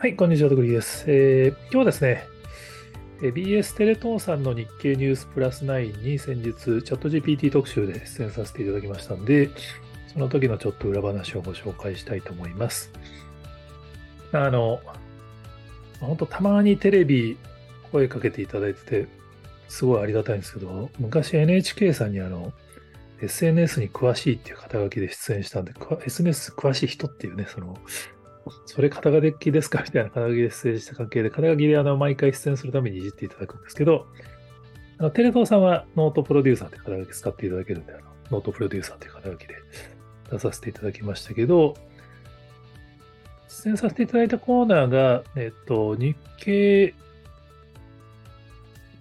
はい、こんにちは、とくりです。えー、今日はですね、BS テレ東さんの日経ニュースプラス9に先日、チャット GPT 特集で出演させていただきましたんで、その時のちょっと裏話をご紹介したいと思います。あの、本当たまにテレビ声かけていただいてて、すごいありがたいんですけど、昔 NHK さんにあの、SNS に詳しいっていう肩書きで出演したんで、SNS 詳しい人っていうね、その、それ肩書きですか？みたいな肩書きで出演した関係で、肩書きであの毎回出演するためにいじっていただくんですけど、あのテレ東さんはノートプロデューサーって肩書き使っていただけるんで、あのノートプロデューサーって肩書きで出させていただきましたけど、出演させていただいたコーナーが、えっと、日経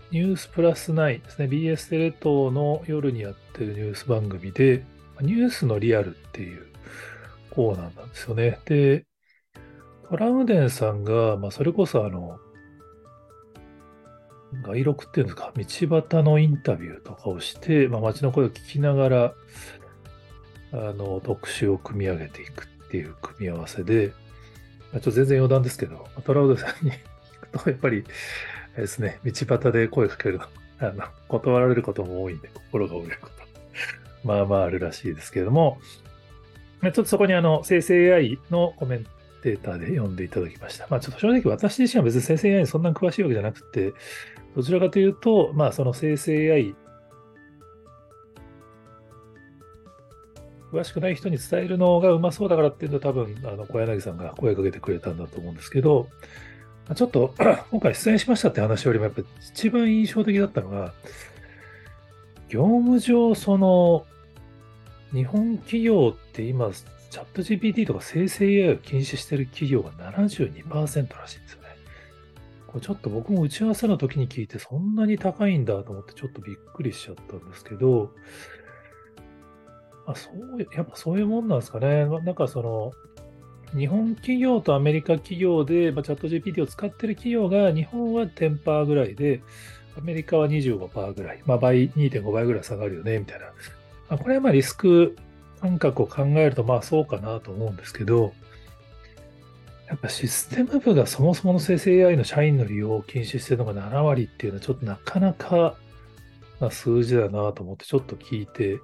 ニュースプラス9ですね、BS テレ東の夜にやってるニュース番組で、ニュースのリアルっていうコーナーなんですよね。で、トラウデンさんが、まあ、それこそあの、外録っていうんですか、道端のインタビューとかをして、まあ、街の声を聞きながら、あの、特集を組み上げていくっていう組み合わせで、まあ、ちょっと全然余談ですけど、トラウデンさんに 聞くと、やっぱり、ですね、道端で声かけるの、あの、断られることも多いんで、心が折れること、まあまああるらしいですけれども、ちょっとそこにあの、生成 AI のコメントテータで読んでいただきました。まあちょっと正直私自身は別に生成 AI にそんなに詳しいわけじゃなくて、どちらかというと、まあその生成 AI 詳しくない人に伝えるのがうまそうだからっていうのは多分、あの、小柳さんが声かけてくれたんだと思うんですけど、ちょっと 今回出演しましたって話よりもやっぱ一番印象的だったのが、業務上、その、日本企業って今、チャット GPT とか生成 AI を禁止してる企業が72%らしいんですよね。これちょっと僕も打ち合わせの時に聞いてそんなに高いんだと思ってちょっとびっくりしちゃったんですけど、あそうやっぱそういうもんなんですかね。なんかその、日本企業とアメリカ企業で、まあ、チャット GPT を使ってる企業が、日本は10%ぐらいで、アメリカは25%ぐらい、まあ、倍、2.5倍ぐらい下がるよね、みたいな。まあ、これはまあリスク感覚を考えると、まあそうかなと思うんですけど、やっぱシステム部がそもそもの生成 AI の社員の利用を禁止してるのが7割っていうのはちょっとなかなかな数字だなと思ってちょっと聞いて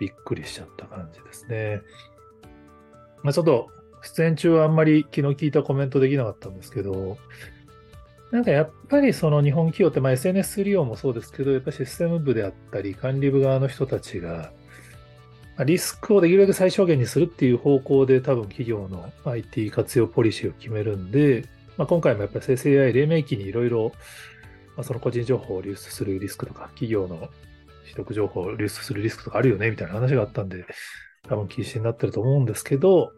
びっくりしちゃった感じですね。まあちょっと出演中はあんまり気の利いたコメントできなかったんですけど、なんかやっぱりその日本企業って、まあ、SNS 利用もそうですけど、やっぱシステム部であったり、管理部側の人たちが、リスクをできるだけ最小限にするっていう方向で多分企業の IT 活用ポリシーを決めるんで、まあ、今回もやっぱり生成 AI 黎明期にいろいろその個人情報を流出するリスクとか、企業の取得情報を流出するリスクとかあるよねみたいな話があったんで、多分禁止になってると思うんですけど、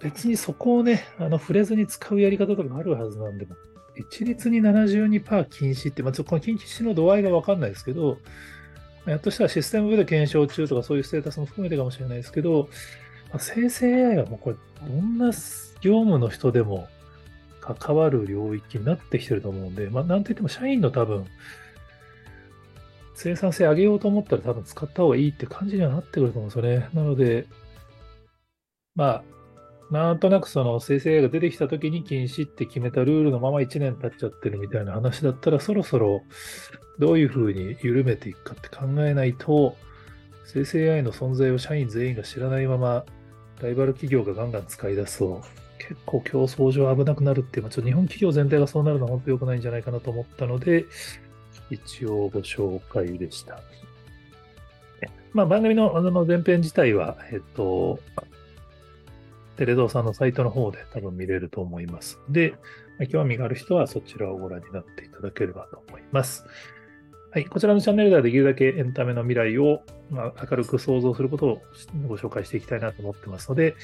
別にそこをね、あの触れずに使うやり方とかあるはずなんで、一律に72%禁止って、まあ、この禁止の度合いがわかんないですけど、やっとしたらシステム部で検証中とかそういうステータスも含めてかもしれないですけど、まあ、生成 AI はもうこれ、どんな業務の人でも関わる領域になってきてると思うんで、まあ、なんといっても社員の多分、生産性上げようと思ったら多分使った方がいいって感じにはなってくると思うんですよね。なので、まあ、なんとなくその生成 AI が出てきた時に禁止って決めたルールのまま1年経っちゃってるみたいな話だったら、そろそろどういうふうに緩めていくかって考えないと、生成 AI の存在を社員全員が知らないまま、ライバル企業がガンガン使い出すと、結構競争上危なくなるっていう、まあ、ちょっと日本企業全体がそうなるのは本当良くないんじゃないかなと思ったので、一応ご紹介でした。まあ、番組のあの前編自体は、えっと、テレ東さんのサイトの方で多分見れると思いますで、ま、興味がある人はそちらをご覧になっていただければと思います。はい、こちらのチャンネルではできるだけエンタメの未来を、まあ、明るく想像することをご紹介していきたいなと思ってますので、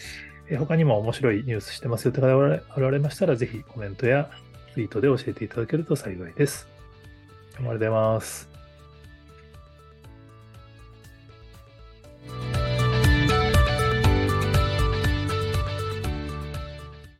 え他にも面白いニュースしてますよという方がおられましたら、ぜひコメントやツイートで教えていただけると幸いです。ありがとうございます。